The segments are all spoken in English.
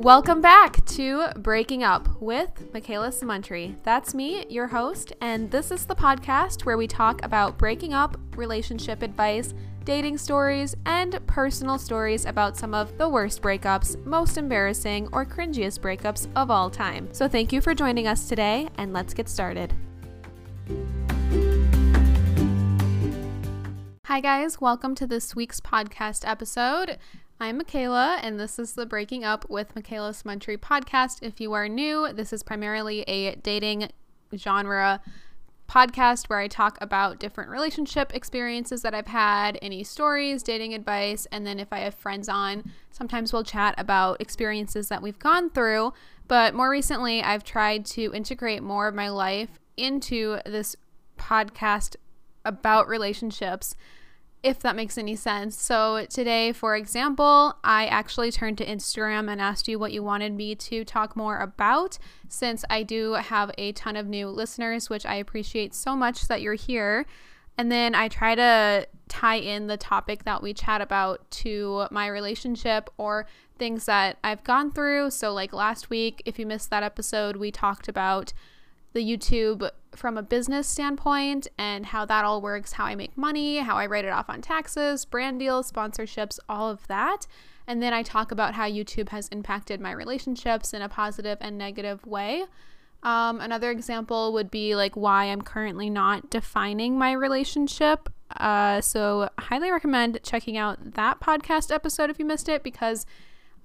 Welcome back to Breaking Up with Michaela Samuntry. That's me, your host, and this is the podcast where we talk about breaking up, relationship advice, dating stories, and personal stories about some of the worst breakups, most embarrassing, or cringiest breakups of all time. So thank you for joining us today, and let's get started. Hi, guys. Welcome to this week's podcast episode. I'm Michaela, and this is the Breaking Up with Michaela Samuntry podcast. If you are new, this is primarily a dating genre podcast where I talk about different relationship experiences that I've had, any stories, dating advice, and then if I have friends on, sometimes we'll chat about experiences that we've gone through. But more recently, I've tried to integrate more of my life into this podcast about relationships if that makes any sense. So, today, for example, I actually turned to Instagram and asked you what you wanted me to talk more about, since I do have a ton of new listeners, which I appreciate so much that you're here. And then I try to tie in the topic that we chat about to my relationship or things that I've gone through. So, like last week, if you missed that episode, we talked about the YouTube from a business standpoint and how that all works, how I make money, how I write it off on taxes, brand deals, sponsorships, all of that. And then I talk about how YouTube has impacted my relationships in a positive and negative way. Um, another example would be like why I'm currently not defining my relationship. Uh, so, highly recommend checking out that podcast episode if you missed it because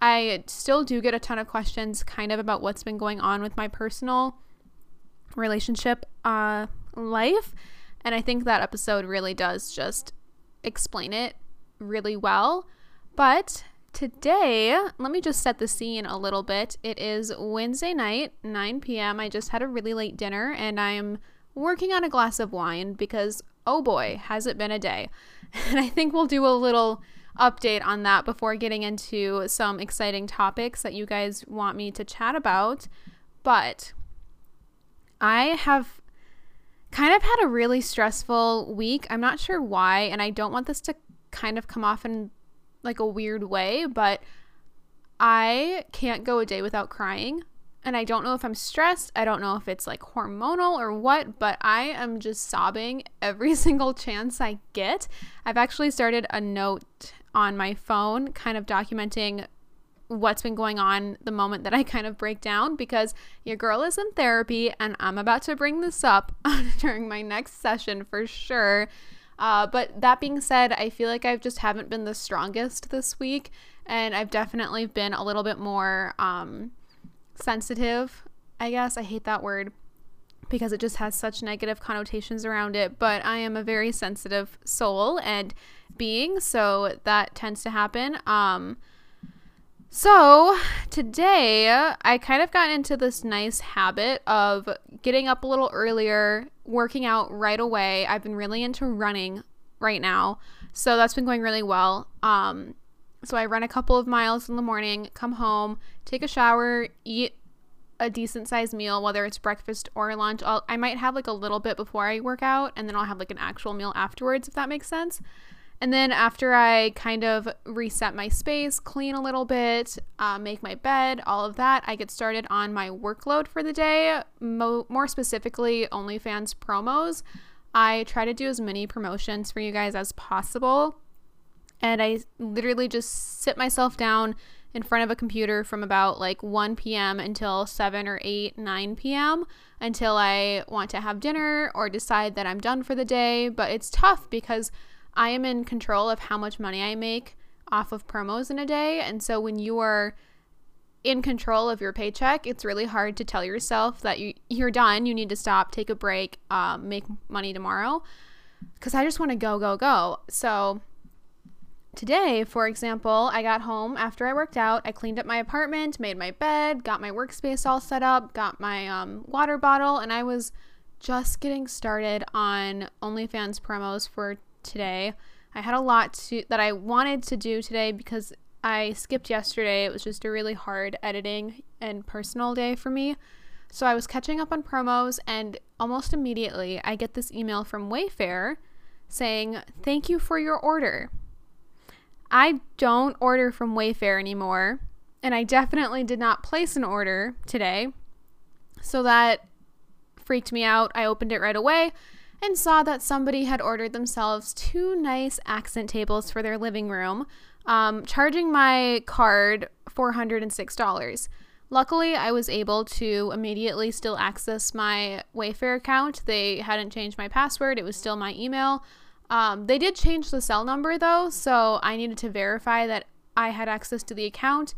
I still do get a ton of questions kind of about what's been going on with my personal relationship uh, life. And I think that episode really does just explain it really well. But today, let me just set the scene a little bit. It is Wednesday night, 9 p.m. I just had a really late dinner and I'm working on a glass of wine because, oh boy, has it been a day. And I think we'll do a little update on that before getting into some exciting topics that you guys want me to chat about. But I have kind of had a really stressful week. I'm not sure why, and I don't want this to kind of come off in like a weird way, but I can't go a day without crying. And I don't know if I'm stressed. I don't know if it's like hormonal or what, but I am just sobbing every single chance I get. I've actually started a note on my phone kind of documenting what's been going on the moment that I kind of break down because your girl is in therapy and I'm about to bring this up during my next session for sure. Uh, but that being said, I feel like I just haven't been the strongest this week and I've definitely been a little bit more um, sensitive, I guess. I hate that word because it just has such negative connotations around it, but I am a very sensitive soul and being, so that tends to happen. Um, so, today I kind of got into this nice habit of getting up a little earlier, working out right away. I've been really into running right now. So, that's been going really well. Um, so, I run a couple of miles in the morning, come home, take a shower, eat a decent sized meal, whether it's breakfast or lunch. I'll, I might have like a little bit before I work out, and then I'll have like an actual meal afterwards, if that makes sense. And then after I kind of reset my space, clean a little bit, uh, make my bed, all of that, I get started on my workload for the day. Mo- more specifically, OnlyFans promos. I try to do as many promotions for you guys as possible. And I literally just sit myself down in front of a computer from about like 1 p.m. until 7 or 8, 9 p.m. until I want to have dinner or decide that I'm done for the day. But it's tough because I am in control of how much money I make off of promos in a day. And so when you are in control of your paycheck, it's really hard to tell yourself that you, you're done, you need to stop, take a break, um, make money tomorrow. Because I just want to go, go, go. So today, for example, I got home after I worked out. I cleaned up my apartment, made my bed, got my workspace all set up, got my um, water bottle, and I was just getting started on OnlyFans promos for today. I had a lot to that I wanted to do today because I skipped yesterday. It was just a really hard editing and personal day for me. So I was catching up on promos and almost immediately I get this email from Wayfair saying, "Thank you for your order." I don't order from Wayfair anymore and I definitely did not place an order today. So that freaked me out. I opened it right away and saw that somebody had ordered themselves two nice accent tables for their living room, um, charging my card $406. Luckily, I was able to immediately still access my Wayfair account. They hadn't changed my password, it was still my email. Um, they did change the cell number though, so I needed to verify that I had access to the account.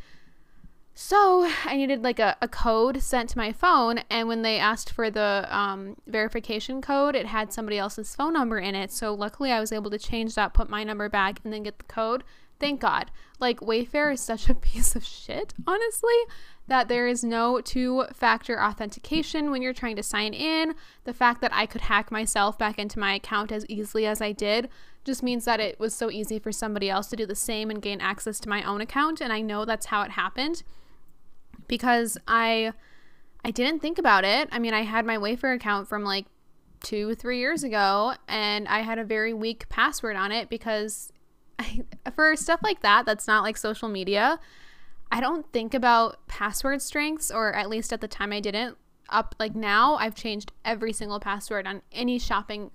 So I needed like a, a code sent to my phone, and when they asked for the um, verification code, it had somebody else's phone number in it. So luckily, I was able to change that, put my number back, and then get the code. Thank God. Like Wayfair is such a piece of shit, honestly, that there is no two factor authentication when you're trying to sign in. The fact that I could hack myself back into my account as easily as I did just means that it was so easy for somebody else to do the same and gain access to my own account. And I know that's how it happened because I I didn't think about it. I mean, I had my Wayfair account from like 2 3 years ago and I had a very weak password on it because I, for stuff like that that's not like social media, I don't think about password strengths or at least at the time I didn't. Up like now, I've changed every single password on any shopping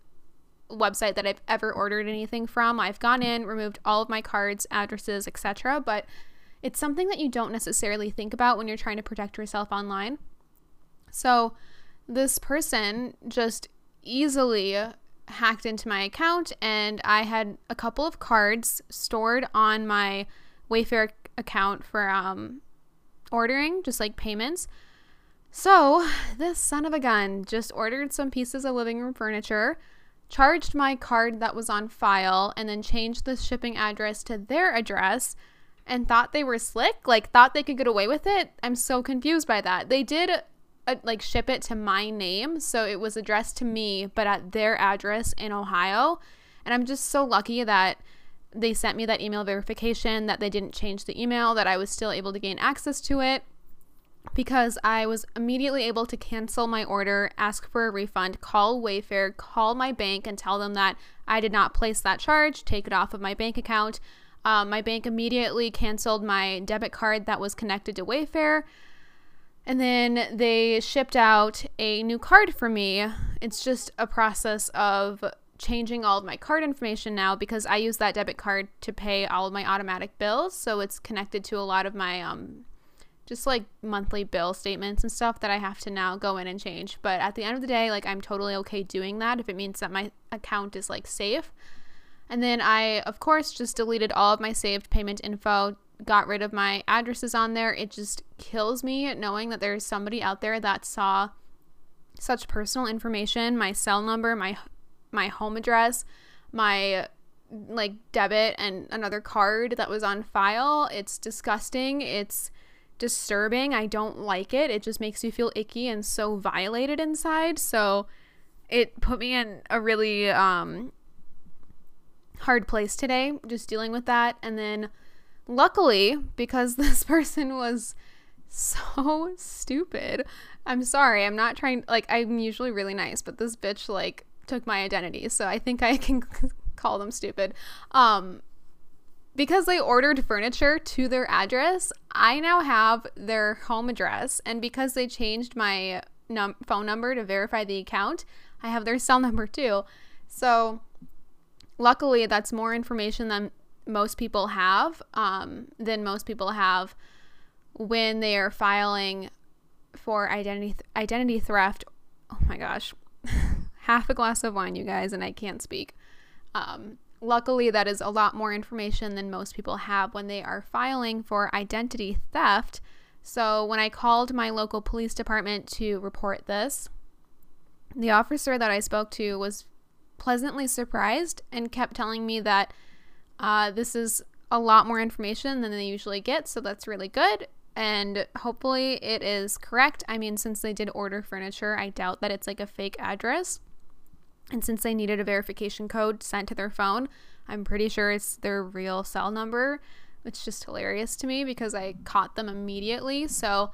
website that I've ever ordered anything from. I've gone in, removed all of my cards, addresses, etc., but it's something that you don't necessarily think about when you're trying to protect yourself online. So, this person just easily hacked into my account, and I had a couple of cards stored on my Wayfair account for um, ordering, just like payments. So, this son of a gun just ordered some pieces of living room furniture, charged my card that was on file, and then changed the shipping address to their address and thought they were slick, like thought they could get away with it. I'm so confused by that. They did uh, like ship it to my name, so it was addressed to me, but at their address in Ohio. And I'm just so lucky that they sent me that email verification, that they didn't change the email, that I was still able to gain access to it because I was immediately able to cancel my order, ask for a refund, call Wayfair, call my bank, and tell them that I did not place that charge, take it off of my bank account. Um, my bank immediately canceled my debit card that was connected to Wayfair. And then they shipped out a new card for me. It's just a process of changing all of my card information now because I use that debit card to pay all of my automatic bills. So it's connected to a lot of my um, just like monthly bill statements and stuff that I have to now go in and change. But at the end of the day, like I'm totally okay doing that if it means that my account is like safe. And then I, of course, just deleted all of my saved payment info, got rid of my addresses on there. It just kills me knowing that there's somebody out there that saw such personal information, my cell number, my my home address, my like debit and another card that was on file. It's disgusting. It's disturbing. I don't like it. It just makes you feel icky and so violated inside. So it put me in a really um hard place today, just dealing with that. And then luckily, because this person was so stupid, I'm sorry, I'm not trying, like, I'm usually really nice, but this bitch, like, took my identity. So I think I can call them stupid. Um, because they ordered furniture to their address, I now have their home address. And because they changed my num- phone number to verify the account, I have their cell number too. So luckily, that's more information than most people have, um, than most people have when they are filing for identity th- identity theft. Oh my gosh, half a glass of wine, you guys, and I can't speak. Um, luckily, that is a lot more information than most people have when they are filing for identity theft. So, when I called my local police department to report this, the officer that I spoke to was pleasantly surprised and kept telling me that uh, this is a lot more information than they usually get, so that's really good. And hopefully it is correct. I mean, since they did order furniture, I doubt that it's like a fake address. And since they needed a verification code sent to their phone, I'm pretty sure it's their real cell number. It's just hilarious to me because I caught them immediately. So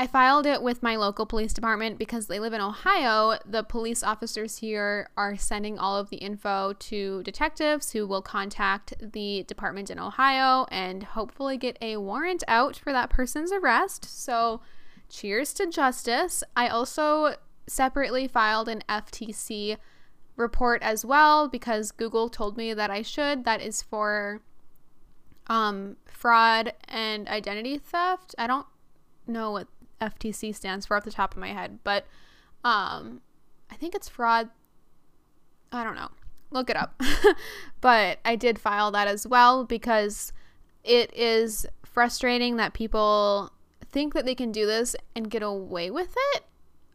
I filed it with my local police department because they live in Ohio. The police officers here are sending all of the info to detectives who will contact the department in Ohio and hopefully get a warrant out for that person's arrest. So, cheers to justice. I also separately filed an FTC report as well because Google told me that I should. That is for um, fraud and identity theft. I don't know what FTC stands for off the top of my head, but um, I think it's fraud. I don't know. Look it up. but I did file that as well because it is frustrating that people think that they can do this and get away with it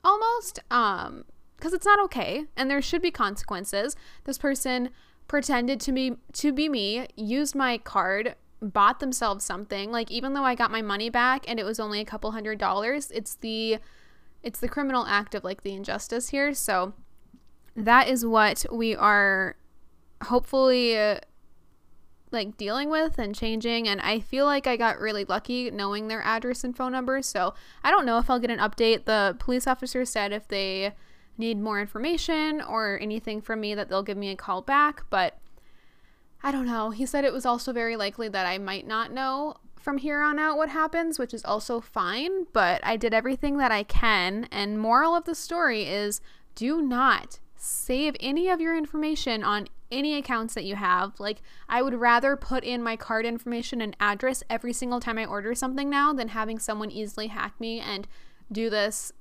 almost um because it's not okay and there should be consequences this person pretended to be to be me used my card bought themselves something. Like even though i got my money back and it was only a couple hundred dollars it's the it's the criminal act of like the injustice here. So that is what we are hopefully uh, like dealing with and changing. And i feel like i got really lucky knowing their address and phone number. So i don't know if i'll get an update. The police officer said if they need more information or anything from me that they'll give me a call back. But I don't know. He said it was also very likely that I might not know from here on out what happens, which is also fine, but I did everything that I can. And moral of the story is do not save any of your information on any accounts that you have. Like, I would rather put in my card information and address every single time I order something now than having someone easily hack me and do this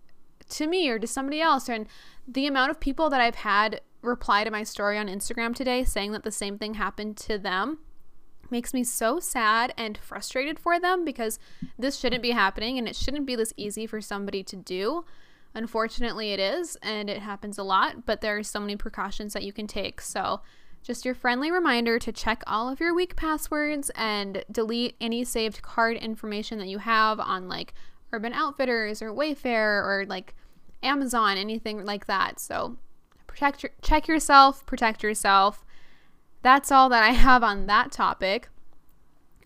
to me or to somebody else. And the amount of people that I've had reply to my story on Instagram today saying that the same thing happened to them makes me so sad and frustrated for them because this shouldn't be happening and it shouldn't be this easy for somebody to do. Unfortunately, it is, and it happens a lot, but there are so many precautions that you can take. So, just your friendly reminder to check all of your weak passwords and delete any saved card information that you have on like Urban Outfitters or Wayfair or like Amazon, anything like that. So, protect your, check yourself, protect yourself. That's all that I have on that topic.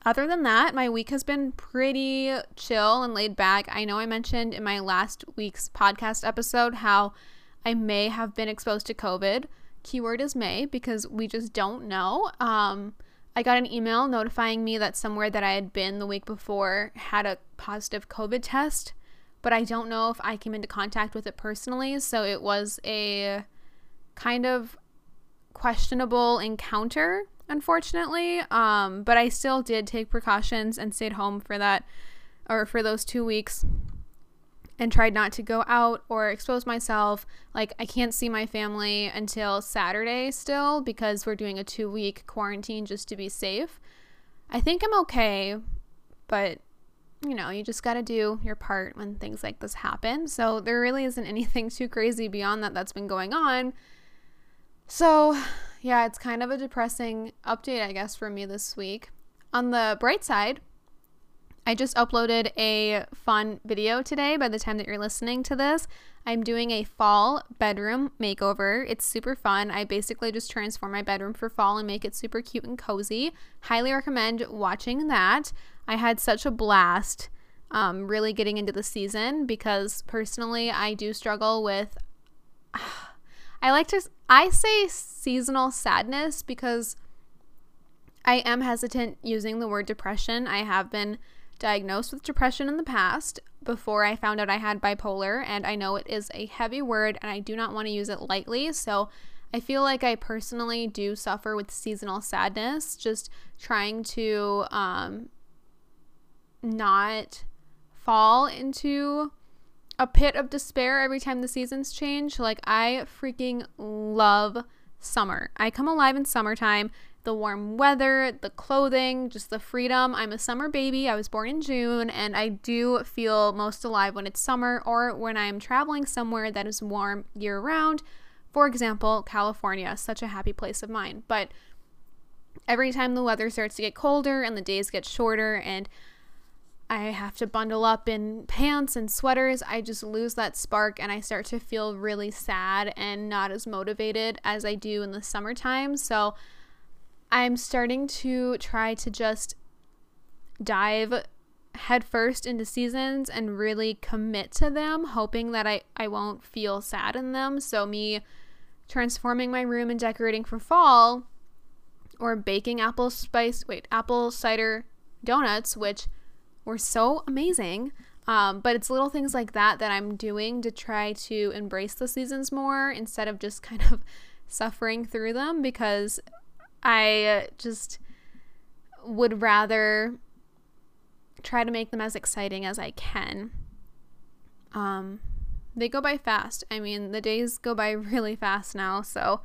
Other than that, my week has been pretty chill and laid back. I know I mentioned in my last week's podcast episode how I may have been exposed to COVID. Keyword is may because we just don't know. Um, I got an email notifying me that somewhere that I had been the week before had a positive COVID test, but I don't know if I came into contact with it personally. So it was a kind of questionable encounter, unfortunately. Um, but I still did take precautions and stayed home for that or for those two weeks and tried not to go out or expose myself. Like, I can't see my family until Saturday still because we're doing a two week quarantine just to be safe. I think I'm okay, but you know, you just got to do your part when things like this happen. So, there really isn't anything too crazy beyond that that's been going on. So, yeah, it's kind of a depressing update, I guess, for me this week. On the bright side, I just uploaded a fun video today by the time that you're listening to this. I'm doing a fall bedroom makeover. It's super fun. I basically just transform my bedroom for fall and make it super cute and cozy. Highly recommend watching that. I had such a blast um, really getting into the season because personally, I do struggle with. I like to I say seasonal sadness because I am hesitant using the word depression. I have been diagnosed with depression in the past before I found out I had bipolar, and I know it is a heavy word and I do not want to use it lightly. So I feel like I personally do suffer with seasonal sadness, just trying to um, not fall into a pit of despair every time the seasons change. Like, I freaking love summer. I come alive in summertime. The warm weather, the clothing, just the freedom. I'm a summer baby. I was born in June, and I do feel most alive when it's summer or when I'm traveling somewhere that is warm year round. For example, California, such a happy place of mine. But every time the weather starts to get colder and the days get shorter, and I have to bundle up in pants and sweaters, I just lose that spark and I start to feel really sad and not as motivated as I do in the summertime. So I'm starting to try to just dive headfirst into seasons and really commit to them, hoping that I, I won't feel sad in them. So, me transforming my room and decorating for fall or baking apple spice, wait, apple cider donuts, which were so amazing. Um, but it's little things like that that I'm doing to try to embrace the seasons more instead of just kind of suffering through them because I just would rather try to make them as exciting as I can. Um, they go by fast. I mean, the days go by really fast now, so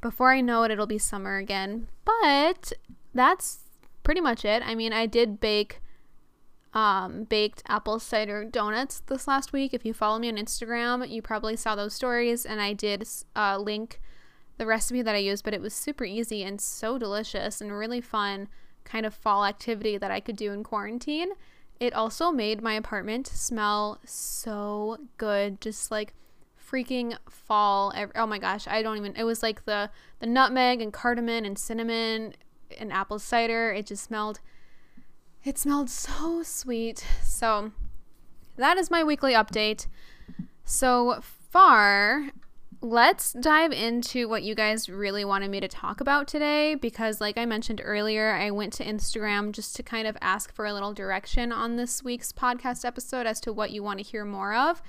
before I know it, it'll be summer again. But that's pretty much it. I mean, I did bake um, baked apple cider donuts this last week. If you follow me on Instagram, you probably saw those stories, and I did uh, link the recipe that I used, but it was super easy and so delicious and really fun kind of fall activity that I could do in quarantine. It also made my apartment smell so good, just like freaking fall. Oh my gosh, I don't even. It was like the the nutmeg and cardamom and cinnamon and apple cider. It just smelled. It smelled so sweet. So that is my weekly update. So far, let's dive into what you guys really wanted me to talk about today because, like I mentioned earlier, I went to Instagram just to kind of ask for a little direction on this week's podcast episode as to what you want to hear more of.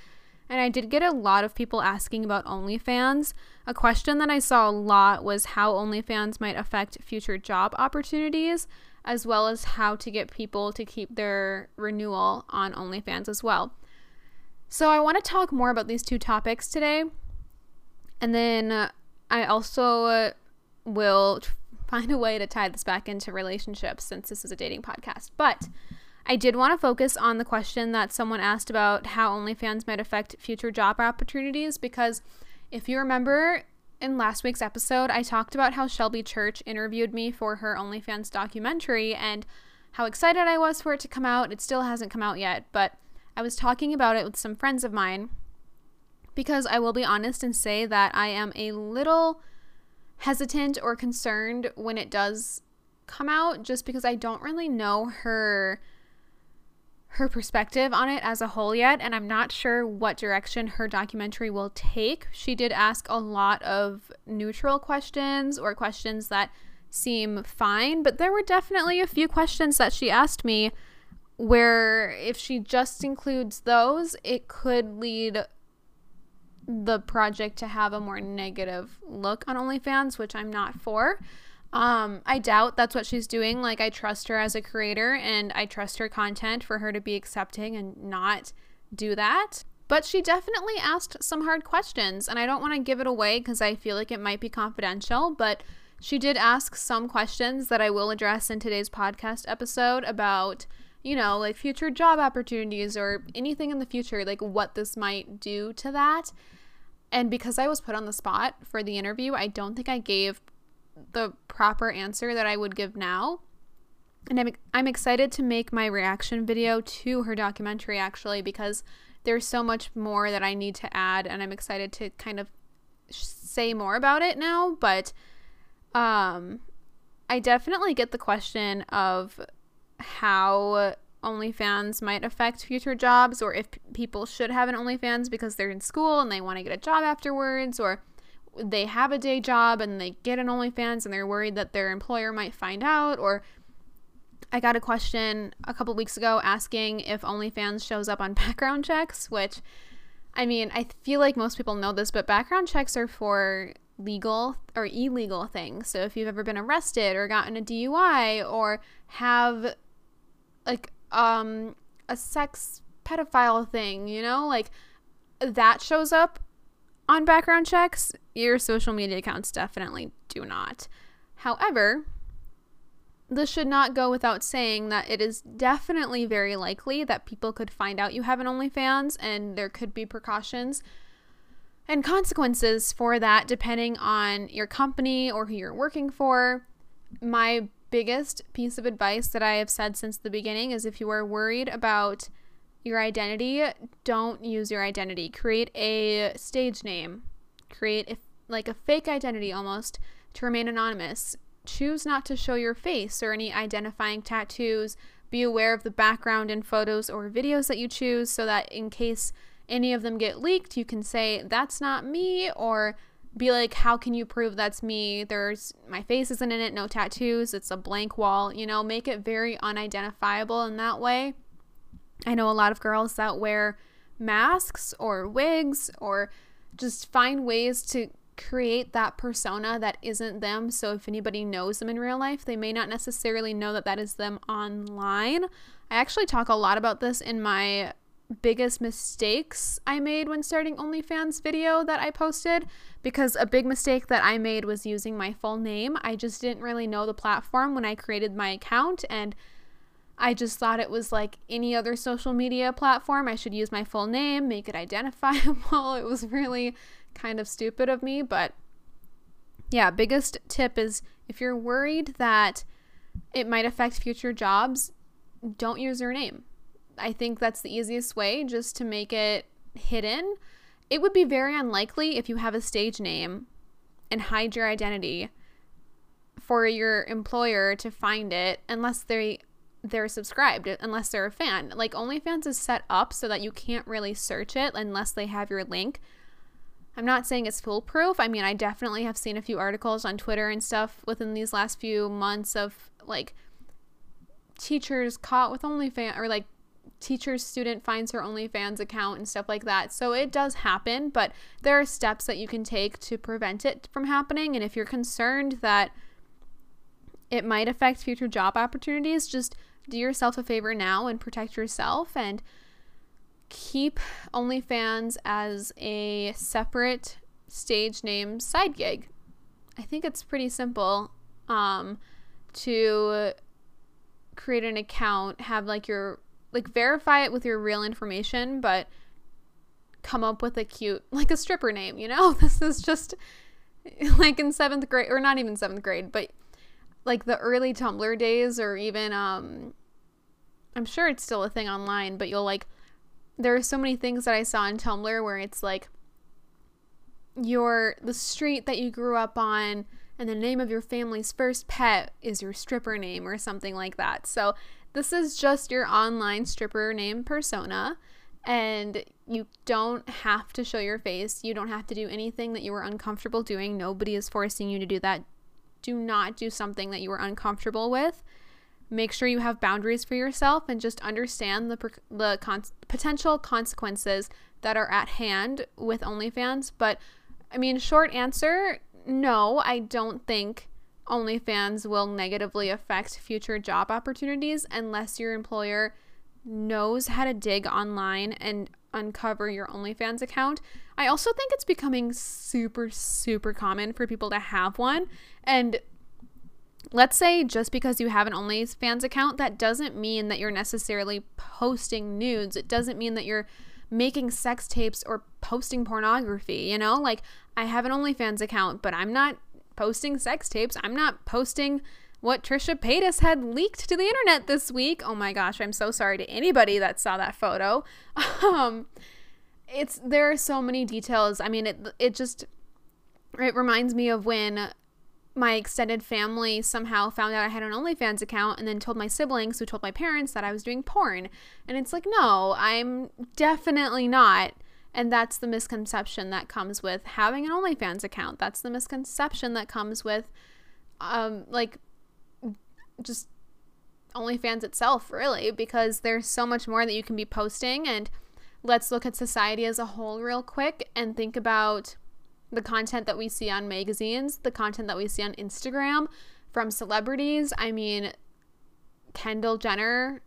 And I did get a lot of people asking about OnlyFans. A question that I saw a lot was how OnlyFans might affect future job opportunities, as well as how to get people to keep their renewal on OnlyFans as well. So I want to talk more about these two topics today. And then I also uh, will find a way to tie this back into relationships since this is a dating podcast. But I did want to focus on the question that someone asked about how OnlyFans might affect future job opportunities because if you remember in last week's episode, I talked about how Shelby Church interviewed me for her OnlyFans documentary and how excited I was for it to come out. It still hasn't come out yet, but I was talking about it with some friends of mine because I will be honest and say that I am a little hesitant or concerned when it does come out just because I don't really know her her perspective on it as a whole yet and I'm not sure what direction her documentary will take. She did ask a lot of neutral questions or questions that seem fine, but there were definitely a few questions that she asked me where if she just includes those, it could lead the project to have a more negative look on OnlyFans, which I'm not for. Um, I doubt that's what she's doing. Like, I trust her as a creator and I trust her content for her to be accepting and not do that. But she definitely asked some hard questions, and I don't want to give it away because I feel like it might be confidential. But she did ask some questions that I will address in today's podcast episode about, you know, like future job opportunities or anything in the future, like what this might do to that. And because I was put on the spot for the interview, I don't think I gave the proper answer that I would give now. And I'm, I'm excited to make my reaction video to her documentary actually because there's so much more that I need to add and I'm excited to kind of say more about it now, but um I definitely get the question of how OnlyFans might affect future jobs, or if people should have an OnlyFans because they're in school and they want to get a job afterwards, or they have a day job and they get an OnlyFans and they're worried that their employer might find out, or I got a question a couple weeks ago asking if OnlyFans shows up on background checks, which I mean, I feel like most people know this, but background checks are for legal or illegal things. So if you've ever been arrested or gotten a DUI or have like um a sex pedophile thing, you know? Like that shows up on background checks. Your social media accounts definitely do not. However, this should not go without saying that it is definitely very likely that people could find out you have an OnlyFans and there could be precautions and consequences for that depending on your company or who you're working for. My biggest piece of advice that I have said since the beginning is if you are worried about your identity, don't use your identity. Create a stage name. Create a, like a fake identity almost to remain anonymous. Choose not to show your face or any identifying tattoos, be aware of the background in photos or videos that you choose so that in case any of them get leaked, you can say, that's not me, or be like, how can you prove that's me? There's my face isn't in it, no tattoos, it's a blank wall, you know, make it very unidentifiable in that way. I know a lot of girls that wear masks or wigs or just find ways to create that persona that isn't them. So if anybody knows them in real life, they may not necessarily know that that is them online. I actually talk a lot about this in my biggest mistakes I made when starting OnlyFans video that I posted because a big mistake that I made was using my full name. I just didn't really know the platform when I created my account and I just thought it was like any other social media platform. I should use my full name, make it identifiable. it was really kind of stupid of me, but yeah, biggest tip is if you're worried that it might affect future jobs, don't use your name. I think that's the easiest way just to make it hidden. It would be very unlikely if you have a stage name and hide your identity for your employer to find it unless they they're subscribed uh, unless they're a fan. Like OnlyFans is set up so that you can't really search it unless they have your link. I'm not saying it's foolproof. I mean, I definitely have seen a few articles on Twitter and stuff within these last few months of like teachers caught with OnlyFans or like teacher's student finds her OnlyFans account and stuff like that. So it does happen, but there are steps that you can take to prevent it from happening. And if you're concerned that it might affect future job opportunities, just do yourself a favor now and protect yourself and keep OnlyFans as a separate stage name side gig. I think it's pretty simple um, to create an account, have like your like verify it with your real information, but come up with a cute like a stripper name, you know? This is just like in 7th grade or not even 7th grade, but like the early Tumblr days or even um I'm sure it's still a thing online, but you'll like there are so many things that I saw on Tumblr where it's like your the street that you grew up on and the name of your family's first pet is your stripper name or something like that. So this is just your online stripper name persona and you don't have to show your face. You don't have to do anything that you were uncomfortable doing. Nobody is forcing you to do that. Do not do something that you were uncomfortable with make sure you have boundaries for yourself and just understand the the con- potential consequences that are at hand with OnlyFans. But I mean, short answer, no, I don't think OnlyFans will negatively affect future job opportunities unless your employer knows how to dig online and uncover your OnlyFans account. I also think it's becoming super, super common for people to have one. And let's say just because you have an OnlyFans account, that doesn't mean that you're necessarily posting nudes. It doesn't mean that you're making sex tapes or posting pornography, you know? Like, I have an OnlyFans account, but I'm not posting sex tapes. I'm not posting what Trisha Paytas had leaked to the internet this week. Oh my gosh, I'm so sorry to anybody that saw that photo. Um, it's there are so many details. I mean, it it just it reminds me of when my extended family somehow found out I had an OnlyFans account and then told my siblings, who told my parents that I was doing porn. And it's like, no, I'm definitely not. And that's the misconception that comes with having an OnlyFans account. That's the misconception that comes with, um, like, just OnlyFans itself, really, because there's so much more that you can be posting. And let's look at society as a whole, real quick, and think about the content that we see on magazines, the content that we see on Instagram from celebrities. I mean, Kendall Jenner,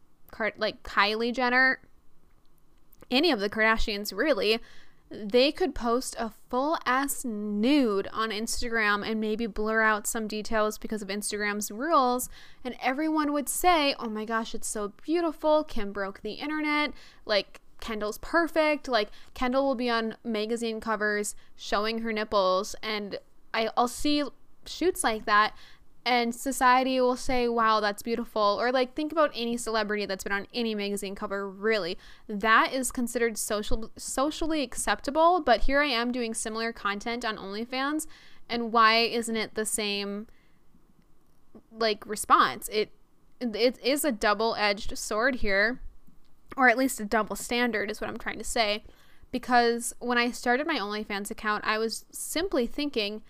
like Kylie Jenner, any of the Kardashians really, they could post a full ass nude on Instagram and maybe blur out some details because of Instagram's rules. And everyone would say, oh my gosh, it's so beautiful. Kim broke the internet. Like, Kendall's perfect. Like Kendall will be on magazine covers showing her nipples and I, I'll see shoots like that and society will say, wow, that's beautiful. Or like think about any celebrity that's been on any magazine cover, really. That is considered social socially acceptable, but here I am doing similar content on OnlyFans and why isn't it the same like response? It it is a double edged sword here, or at least a double standard, is what I'm trying to say. Because when I started my OnlyFans account, I was simply thinking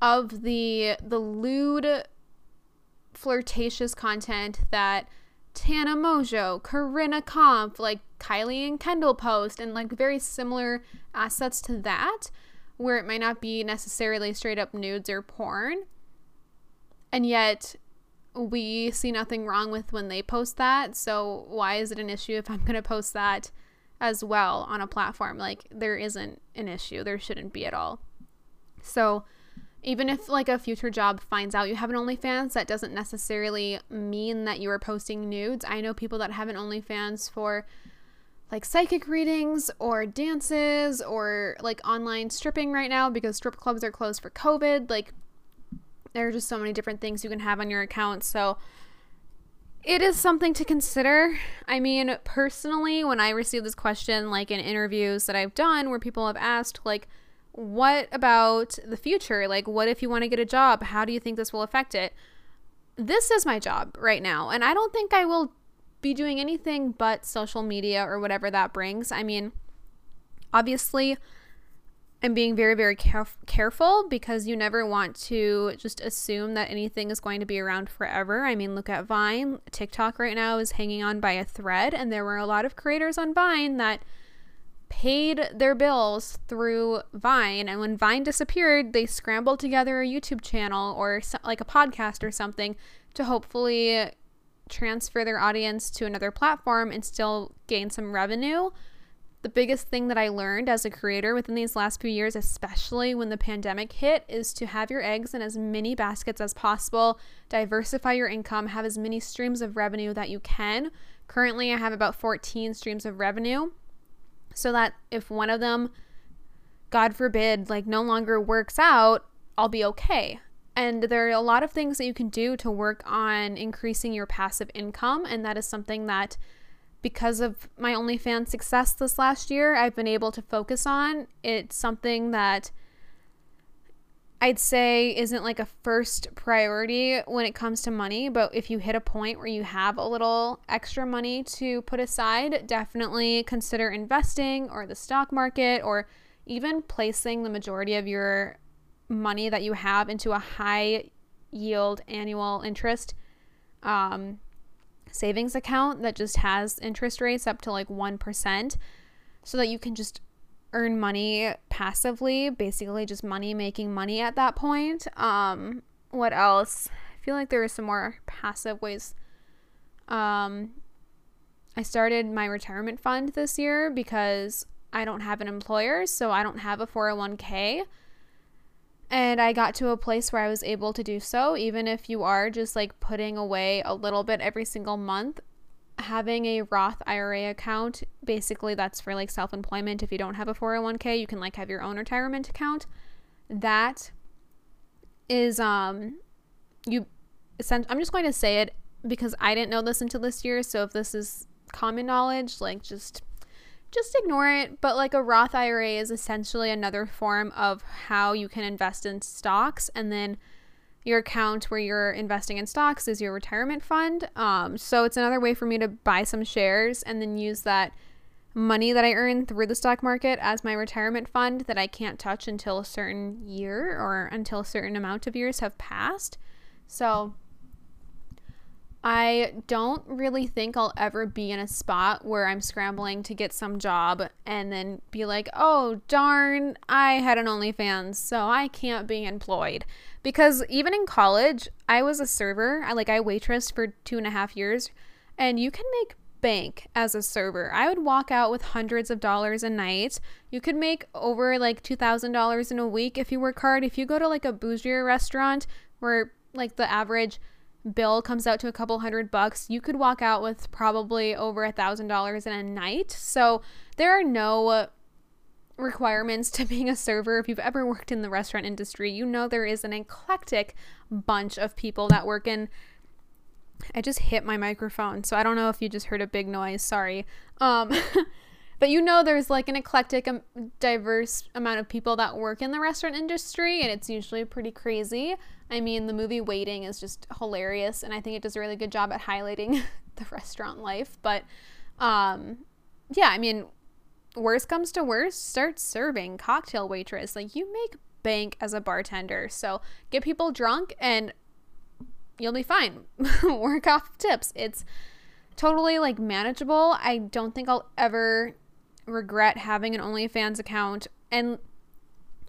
of the the lewd flirtatious content that Tana Mongeau, Corinna Kopf, like Kylie and Kendall post, and like very similar assets to that, where it might not be necessarily straight up nudes or porn. And yet, we see nothing wrong with when they post that. So, why is it an issue if I'm going to post that as well on a platform? Like, there isn't an issue. There shouldn't be at all. So, even if like a future job finds out you have an OnlyFans, that doesn't necessarily mean that you are posting nudes. I know people that have an OnlyFans for like psychic readings or dances or like online stripping right now because strip clubs are closed for COVID. Like there are just so many different things you can have on your account. So it is something to consider. I mean, personally, when I receive this question, like in interviews that I've done where people have asked, like, what about the future? Like, what if you want to get a job? How do you think this will affect it? This is my job right now, and I don't think I will be doing anything but social media or whatever that brings. I mean, obviously, I'm being very, very caref- careful because you never want to just assume that anything is going to be around forever. I mean, look at Vine. TikTok right now is hanging on by a thread, and there were a lot of creators on Vine that paid their bills through Vine. And when Vine disappeared, they scrambled together a YouTube channel or so, like a podcast or something to hopefully transfer their audience to another platform and still gain some revenue. The biggest thing that I learned as a creator within these last few years, especially when the pandemic hit, is to have your eggs in as many baskets as possible, diversify your income, have as many streams of revenue that you can. Currently, I have about 14 streams of revenue so that if one of them, God forbid, like no longer works out, I'll be okay. And there are a lot of things that you can do to work on increasing your passive income. And that is something that, because of my OnlyFans success this last year, I've been able to focus on. It's something that I'd say isn't like a first priority when it comes to money, but if you hit a point where you have a little extra money to put aside, definitely consider investing or the stock market or even placing the majority of your money that you have into a high yield annual interest um, savings account that just has interest rates up to like 1% so that you can just earn money passively, basically just money making money at that point. Um, what else? I feel like there are some more passive ways. Um, I started my retirement fund this year because I don't have an employer, so I don't have a 401k. And I got to a place where I was able to do so, even if you are just like putting away a little bit every single month having a Roth IRA account, basically that's for like self employment. If you don't have a 401k, you can like have your own retirement account. That is, um, you, I'm just going to say it because I didn't know this until this year. So if this is common knowledge, like just, just ignore it. But like a Roth IRA is essentially another form of how you can invest in stocks and then your account where you're investing in stocks is your retirement fund. Um, so it's another way for me to buy some shares and then use that money that I earn through the stock market as my retirement fund that I can't touch until a certain year or until a certain amount of years have passed. So I don't really think I'll ever be in a spot where I'm scrambling to get some job and then be like, oh, darn, I had an OnlyFans, so I can't be employed. Because even in college, I was a server. I like I waitressed for two and a half years, and you can make bank as a server. I would walk out with hundreds of dollars a night. You could make over like two thousand dollars in a week if you work hard. If you go to like a bougier restaurant where like the average bill comes out to a couple hundred bucks, you could walk out with probably over a thousand dollars in a night. So there are no requirements to being a server. If you've ever worked in the restaurant industry, you know there is an eclectic bunch of people that work in. I just hit my microphone, so I don't know if you just heard a big noise. Sorry. Um, but you know, there's like an eclectic, um, diverse amount of people that work in the restaurant industry, and it's usually pretty crazy. I mean, the movie Waiting is just hilarious, and I think it does a really good job at highlighting the restaurant life. But um, yeah, I mean, worst comes to worst, start serving cocktail waitress. Like, you make bank as a bartender. So get people drunk and you'll be fine. Work off tips. It's totally like manageable. I don't think I'll ever regret having an OnlyFans account. And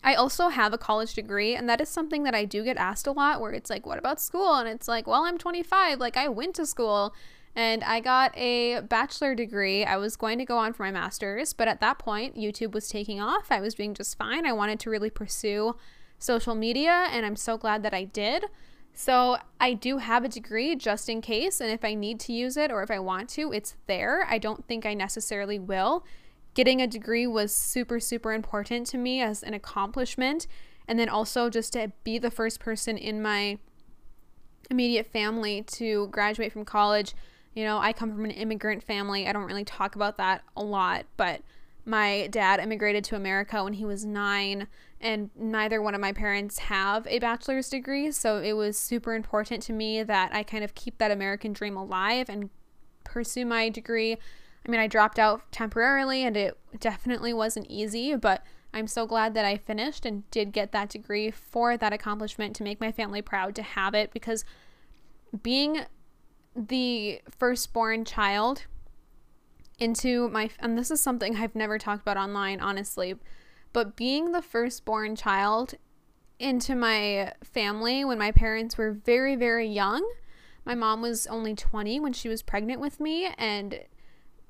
I also have a college degree, and that is something that I do get asked a lot where it's like, what about school? And it's like, well, I'm 25. Like, I went to school and I got a bachelor degree. I was going to go on for my master's, but at that point, YouTube was taking off. I was doing just fine. I wanted to really pursue social media, and I'm so glad that I did. So, I do have a degree just in case, and if I need to use it or if I want to, it's there. I don't think I necessarily will. Getting a degree was super, super important to me as an accomplishment, and then also just to be the first person in my immediate family to graduate from college you know, I come from an immigrant family. I don't really talk about that a lot, but my dad immigrated to America when he was nine, and neither one of my parents have a bachelor's degree. So it was super important to me that I kind of keep that American dream alive and pursue my degree. I mean, I dropped out temporarily, and it definitely wasn't easy, but I'm so glad that I finished and did get that degree for that accomplishment to make my family proud to have it because being the firstborn child into my and this is something I've never talked about online honestly but being the firstborn child into my family when my parents were very very young my mom was only 20 when she was pregnant with me and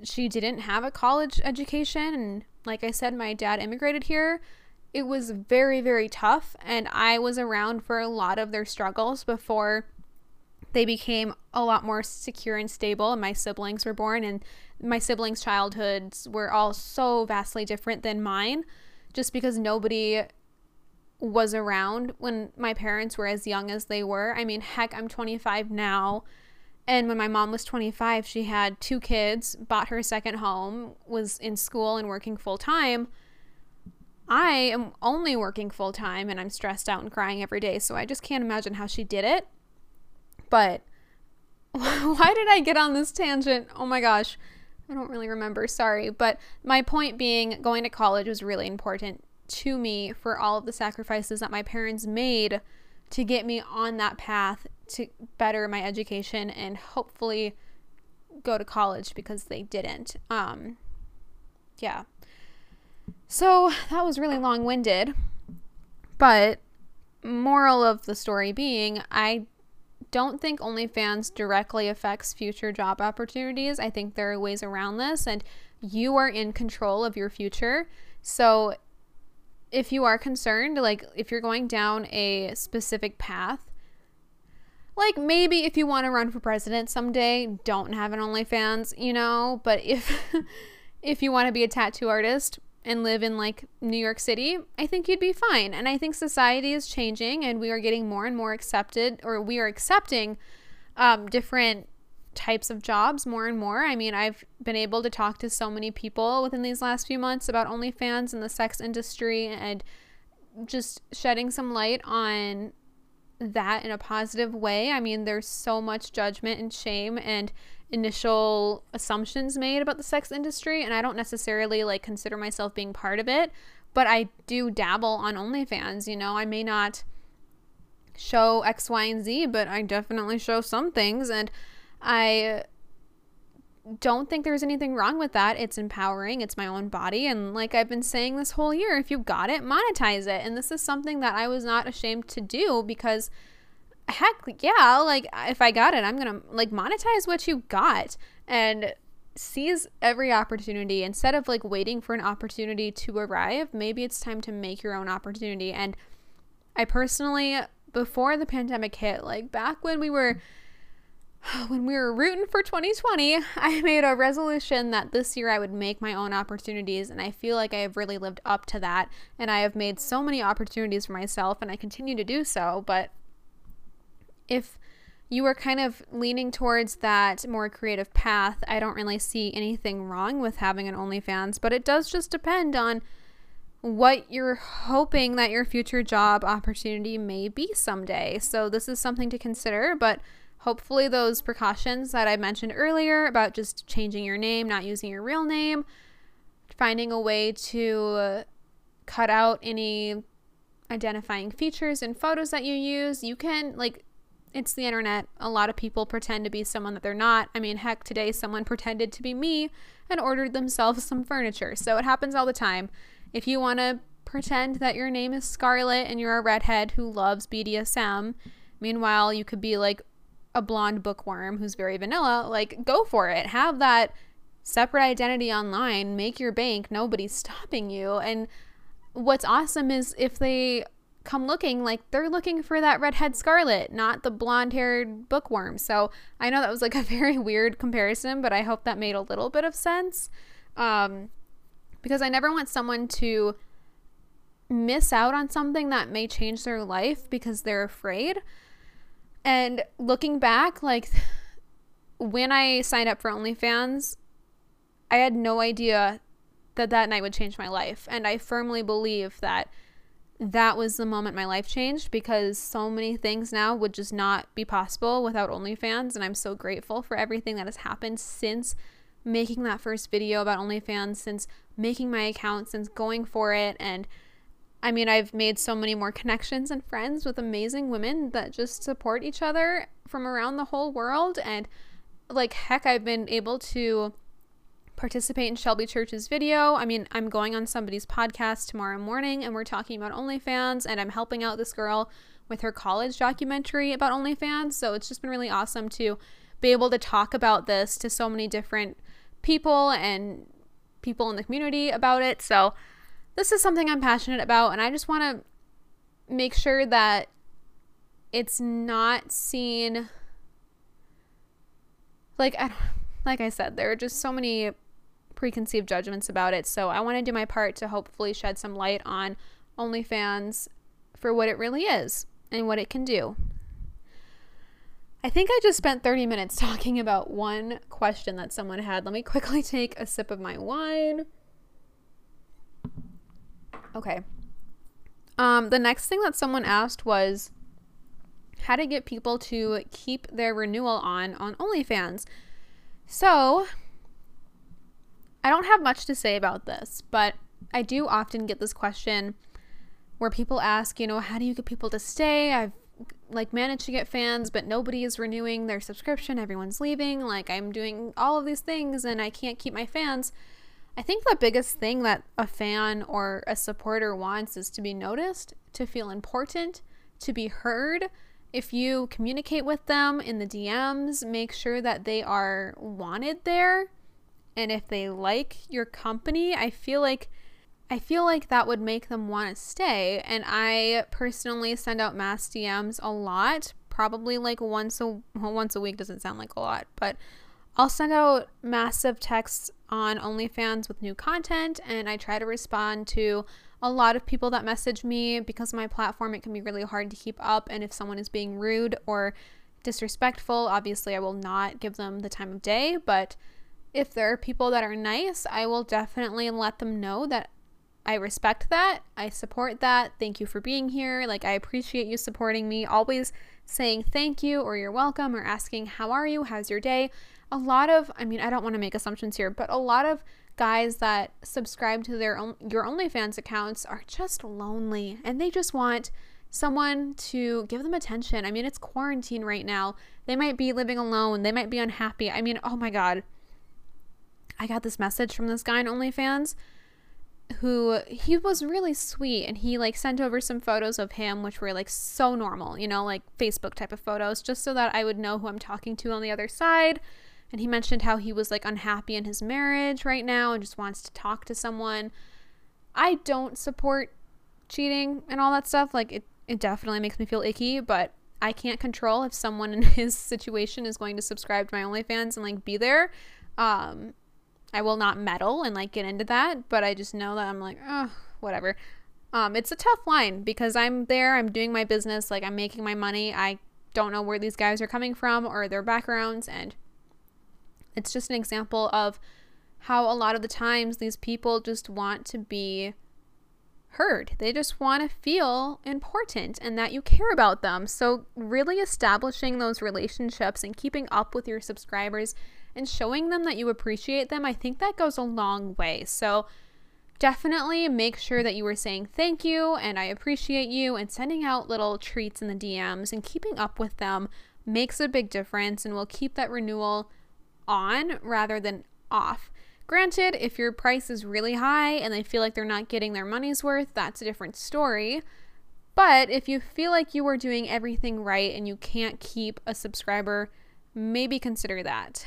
she didn't have a college education and like I said my dad immigrated here it was very very tough and I was around for a lot of their struggles before they became a lot more secure and stable and my siblings were born and my siblings childhoods were all so vastly different than mine just because nobody was around when my parents were as young as they were. I mean heck i'm 25 now and when my mom was 25 she had two kids bought her second home was in school and working full time i am only working full time and i'm stressed out and crying every day so i just can't imagine how she did it but why did I get on this tangent? Oh my gosh. I don't really remember. Sorry. But my point being, going to college was really important to me for all of the sacrifices that my parents made to get me on that path to better my education and hopefully go to college because they didn't. Um, yeah. So that was really long winded. But moral of the story being, I don't think OnlyFans directly affects future job opportunities. I think there are ways around this, and you are in control of your future. So, if you are concerned, like if you're going down a specific path, like maybe if you want to run for president someday, don't have an OnlyFans, you know. But if if you want to be a tattoo artist, and live in like New York City, I think you'd be fine. And I think society is changing and we are getting more and more accepted, or we are accepting um, different types of jobs more and more. I mean, I've been able to talk to so many people within these last few months about OnlyFans and the sex industry and just shedding some light on that in a positive way. I mean, there's so much judgment and shame and initial assumptions made about the sex industry and I don't necessarily like consider myself being part of it, but I do dabble on OnlyFans, you know. I may not show X, Y, and Z, but I definitely show some things and I don't think there's anything wrong with that. It's empowering. It's my own body. And like I've been saying this whole year, if you got it, monetize it. And this is something that I was not ashamed to do because heck yeah like uh, if i got it i'm gonna like monetize what you got and seize every opportunity instead of like waiting for an opportunity to arrive maybe it's time to make your own opportunity and i personally before the pandemic hit like back when we were when we were rooting for 2020 i made a resolution that this year i would make my own opportunities and i feel like i have really lived up to that and i have made so many opportunities for myself and i continue to do so but if you are kind of leaning towards that more creative path, I don't really see anything wrong with having an OnlyFans, but it does just depend on what you're hoping that your future job opportunity may be someday. So, this is something to consider, but hopefully, those precautions that I mentioned earlier about just changing your name, not using your real name, finding a way to cut out any identifying features and photos that you use, you can, like, it's the internet. A lot of people pretend to be someone that they're not. I mean, heck, today someone pretended to be me and ordered themselves some furniture. So it happens all the time. If you want to pretend that your name is Scarlett and you're a redhead who loves BDSM, meanwhile, you could be like a blonde bookworm who's very vanilla, like go for it. Have that separate identity online, make your bank, nobody's stopping you. And what's awesome is if they come looking like they're looking for that redhead scarlet, not the blonde haired bookworm. So I know that was like a very weird comparison, but I hope that made a little bit of sense. Um, because I never want someone to miss out on something that may change their life because they're afraid. And looking back, like when I signed up for OnlyFans, I had no idea that that night would change my life. And I firmly believe that that was the moment my life changed because so many things now would just not be possible without OnlyFans. And I'm so grateful for everything that has happened since making that first video about OnlyFans, since making my account, since going for it. And I mean, I've made so many more connections and friends with amazing women that just support each other from around the whole world. And like, heck, I've been able to participate in Shelby Church's video. I mean, I'm going on somebody's podcast tomorrow morning and we're talking about OnlyFans, and I'm helping out this girl with her college documentary about OnlyFans. So it's just been really awesome to be able to talk about this to so many different people and people in the community about it. So this is something I'm passionate about, and I just want to make sure that it's not seen like I like I said, there are just so many preconceived judgments about it. So I want to do my part to hopefully shed some light on OnlyFans for what it really is and what it can do. I think I just spent 30 minutes talking about one question that someone had. Let me quickly take a sip of my wine. Okay. Um, the next thing that someone asked was how to get people to keep their renewal on on OnlyFans. So, I don't have much to say about this, but I do often get this question where people ask, you know, how do you get people to stay? I've like managed to get fans, but nobody is renewing their subscription. Everyone's leaving. Like I'm doing all of these things and I can't keep my fans. I think the biggest thing that a fan or a supporter wants is to be noticed, to feel important, to be heard. If you communicate with them in the DMs, make sure that they are wanted there. And if they like your company, I feel like I feel like that would make them want to stay. And I personally send out mass DMs a lot, probably like once a once a week doesn't sound like a lot, but I'll send out massive texts on OnlyFans with new content, and I try to respond to a lot of people that message me because my platform it can be really hard to keep up. And if someone is being rude or disrespectful, obviously I will not give them the time of day. But if there are people that are nice, I will definitely let them know that I respect that. I support that. Thank you for being here. Like, I appreciate you supporting me. Always saying thank you or you're welcome or asking, How are you? How's your day? a lot of I mean, I don't want to make assumptions here, but a lot of guys that subscribe to their own your OnlyFans accounts are just lonely and they just want someone to give them attention. I mean, it's quarantine right now. They might be living alone. They might be unhappy. I mean, oh my god. I got this message from this guy on OnlyFans who he was really sweet and he like sent over some photos of him which were like so normal, you know, like Facebook type of photos just so that I would know who I'm talking to on the other side and he mentioned how he was like unhappy in his marriage right now and just wants to talk to someone. I don't support cheating and all that stuff. Like it it definitely makes me feel icky, but I can't control if someone in his situation is going to subscribe to my OnlyFans and like be there. Um I will not meddle and like get into that, but I just know that I'm like, oh, whatever. Um, it's a tough line because I'm there, I'm doing my business, like I'm making my money. I don't know where these guys are coming from or their backgrounds. And it's just an example of how a lot of the times these people just want to be heard. They just want to feel important and that you care about them. So, really establishing those relationships and keeping up with your subscribers and showing them that you appreciate them, I think that goes a long way. So, definitely make sure that you are saying thank you and I appreciate you and sending out little treats in the DMs and keeping up with them makes a big difference and will keep that renewal on rather than off. Granted, if your price is really high and they feel like they're not getting their money's worth, that's a different story. But if you feel like you are doing everything right and you can't keep a subscriber, maybe consider that.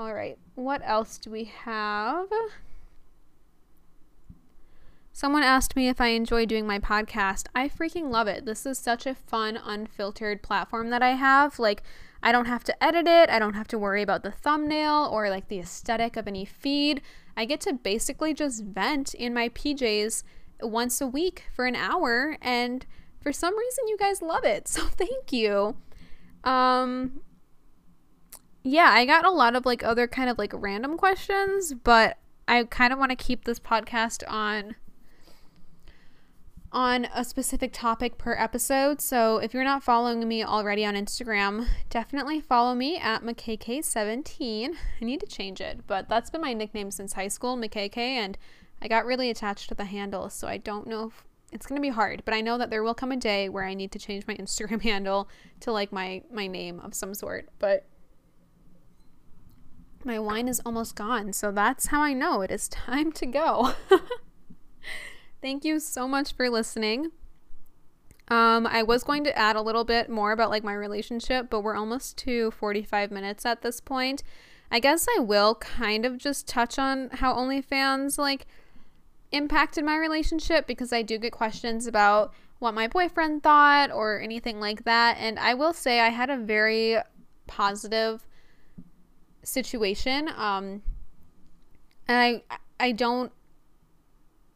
All right, what else do we have? Someone asked me if I enjoy doing my podcast. I freaking love it. This is such a fun, unfiltered platform that I have. Like, I don't have to edit it. I don't have to worry about the thumbnail or like the aesthetic of any feed. I get to basically just vent in my PJs once a week for an hour. And for some reason, you guys love it. So thank you. Um, yeah, I got a lot of like other kind of like random questions, but I kind of want to keep this podcast on on a specific topic per episode. So if you're not following me already on Instagram, definitely follow me at McKK17. I need to change it, but that's been my nickname since high school, McKK, and I got really attached to the handle, so I don't know if it's going to be hard, but I know that there will come a day where I need to change my Instagram handle to like my my name of some sort. But my wine is almost gone, so that's how I know it is time to go. Thank you so much for listening. Um, I was going to add a little bit more about like my relationship, but we're almost to 45 minutes at this point. I guess I will kind of just touch on how OnlyFans like impacted my relationship because I do get questions about what my boyfriend thought or anything like that. And I will say I had a very positive situation. Um, and I I don't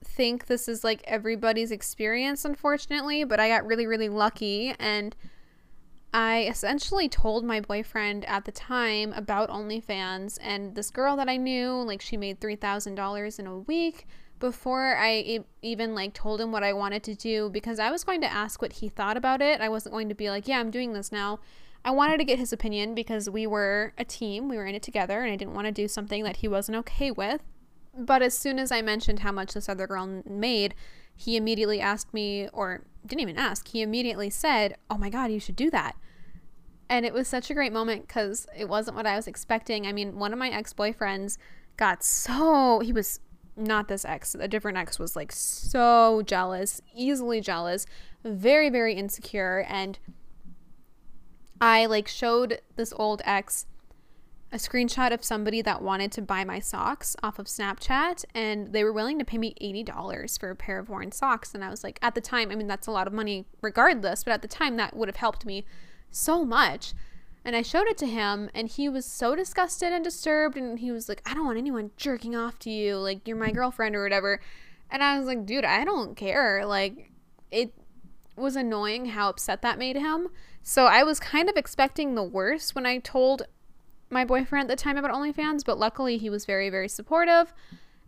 think this is like everybody's experience, unfortunately, but I got really, really lucky and I essentially told my boyfriend at the time about OnlyFans and this girl that I knew, like she made $3,000 in a week before I e- even like told him what I wanted to do because I was going to ask what he thought about it. I wasn't going to be like, "Yeah, I'm doing this now." I wanted to get his opinion because we were a team, we were in it together, and I didn't want to do something that he wasn't okay with. But as soon as I mentioned how much this other girl made, he immediately asked me, or didn't even ask, he immediately said, Oh my God, you should do that. And it was such a great moment because it wasn't what I was expecting. I mean, one of my ex boyfriends got so, he was not this ex, a different ex was like so jealous, easily jealous, very, very insecure. And I like showed this old ex a screenshot of somebody that wanted to buy my socks off of Snapchat and they were willing to pay me $80 for a pair of worn socks. And I was like, at the time, I mean, that's a lot of money regardless, but at the time, that would have helped me so much. And I showed it to him and he was so disgusted and disturbed. And he was like, I don't want anyone jerking off to you. Like, you're my girlfriend or whatever. And I was like, dude, I don't care. Like, it was annoying how upset that made him. So I was kind of expecting the worst when I told my boyfriend at the time about OnlyFans, but luckily he was very, very supportive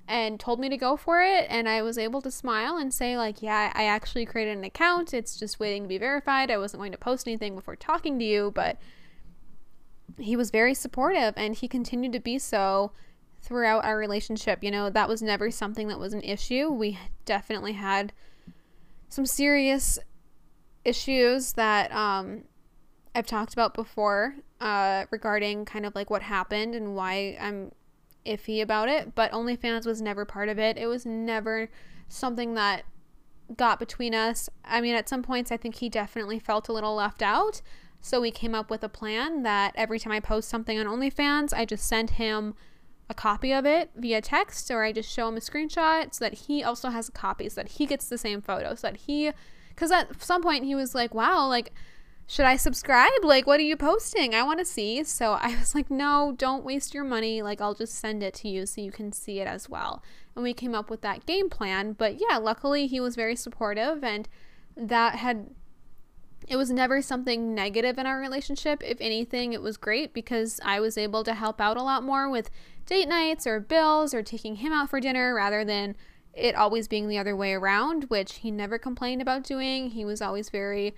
and told me to go for it. And I was able to smile and say, like, yeah, I actually created an account. It's just waiting to be verified. I wasn't going to post anything before talking to you, but he was very supportive and he continued to be so throughout our relationship. You know, that was never something that was an issue. We definitely had some serious issues that um, I've talked about before uh, regarding kind of like what happened and why I'm iffy about it, but OnlyFans was never part of it. It was never something that got between us. I mean, at some points, I think he definitely felt a little left out. So we came up with a plan that every time I post something on OnlyFans, I just send him a copy of it via text or I just show him a screenshot so that he also has a copy so that he gets the same photo so that he because at some point he was like wow like should I subscribe? Like, what are you posting? I want to see. So I was like, no, don't waste your money. Like, I'll just send it to you so you can see it as well. And we came up with that game plan. But yeah, luckily he was very supportive and that had it was never something negative in our relationship. If anything, it was great because I was able to help out a lot more with date nights or bills or taking him out for dinner rather than it always being the other way around, which he never complained about doing. He was always very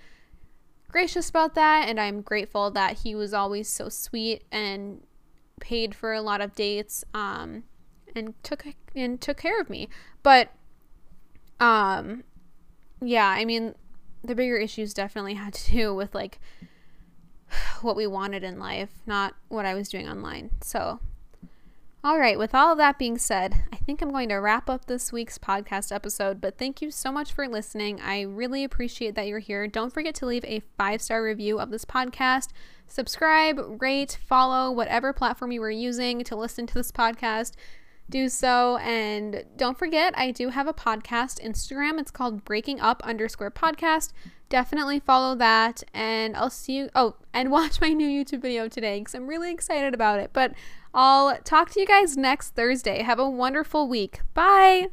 gracious about that, and I'm grateful that he was always so sweet and paid for a lot of dates um, and took and took care of me. But um yeah, I mean the bigger issues definitely had to do with like what we wanted in life, not what I was doing online. So all right, with all of that being said, I think I'm going to wrap up this week's podcast episode, but thank you so much for listening. I really appreciate that you're here. Don't forget to leave a five star review of this podcast. Subscribe, rate, follow whatever platform you were using to listen to this podcast. Do so. And don't forget, I do have a podcast Instagram. It's called Breaking Up underscore podcast. Definitely follow that. And I'll see you. Oh, and watch my new YouTube video today because I'm really excited about it. But I'll talk to you guys next Thursday. Have a wonderful week. Bye.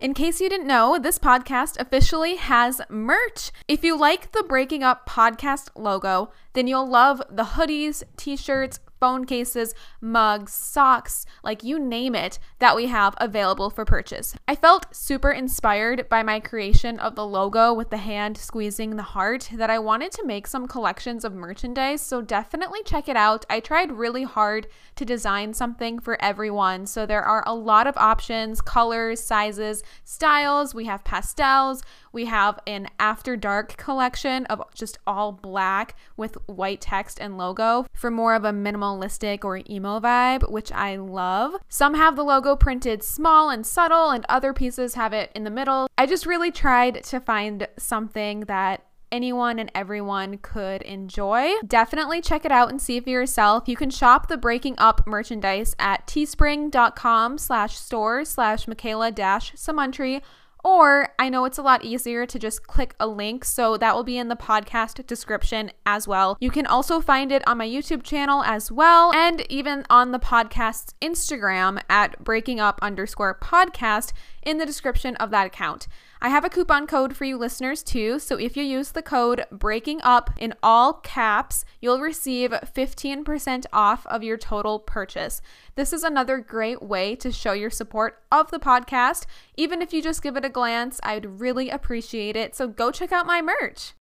In case you didn't know, this podcast officially has merch. If you like the Breaking Up podcast logo, then you'll love the hoodies, t shirts, phone cases, mugs, socks, like you name it, that we have available for purchase. I felt super inspired by my creation of the logo with the hand squeezing the heart that I wanted to make some collections of merchandise, so definitely check it out. I tried really hard to design something for everyone, so there are a lot of options, colors, sizes, styles. We have pastels, we have an after dark collection of just all black with white text and logo for more of a minimalistic or emo vibe, which I love. Some have the logo printed small and subtle, and other pieces have it in the middle. I just really tried to find something that anyone and everyone could enjoy. Definitely check it out and see for yourself. You can shop the Breaking Up merchandise at teespring.com slash store slash Michaela dash Samuntry or I know it's a lot easier to just click a link, so that will be in the podcast description as well. You can also find it on my YouTube channel as well, and even on the podcast's Instagram at breaking up underscore podcast in the description of that account. I have a coupon code for you listeners too, so if you use the code breaking up in all caps, you'll receive 15% off of your total purchase. This is another great way to show your support of the podcast. Even if you just give it a glance, I'd really appreciate it. So go check out my merch.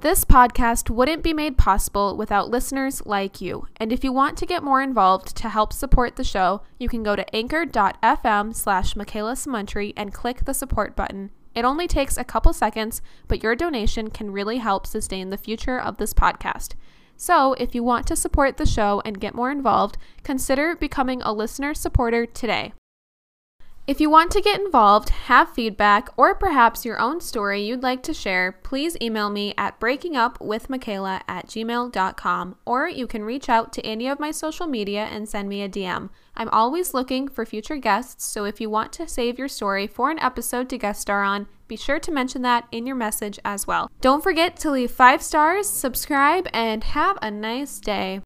This podcast wouldn't be made possible without listeners like you. And if you want to get more involved to help support the show, you can go to anchor.fm slash Michaela Samuntry and click the support button. It only takes a couple seconds, but your donation can really help sustain the future of this podcast. So, if you want to support the show and get more involved, consider becoming a listener supporter today. If you want to get involved, have feedback, or perhaps your own story you'd like to share, please email me at breakingupwithmichaela at gmail.com, or you can reach out to any of my social media and send me a DM. I'm always looking for future guests, so if you want to save your story for an episode to guest star on, be sure to mention that in your message as well. Don't forget to leave five stars, subscribe, and have a nice day.